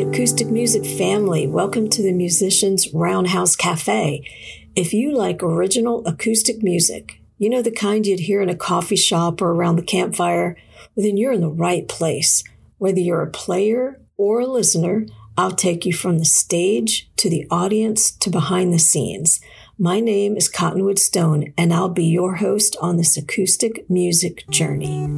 acoustic music family. Welcome to the Musicians Roundhouse Cafe. If you like original acoustic music, you know the kind you'd hear in a coffee shop or around the campfire, well, then you're in the right place. Whether you're a player or a listener, I'll take you from the stage to the audience to behind the scenes. My name is Cottonwood Stone, and I'll be your host on this acoustic music journey.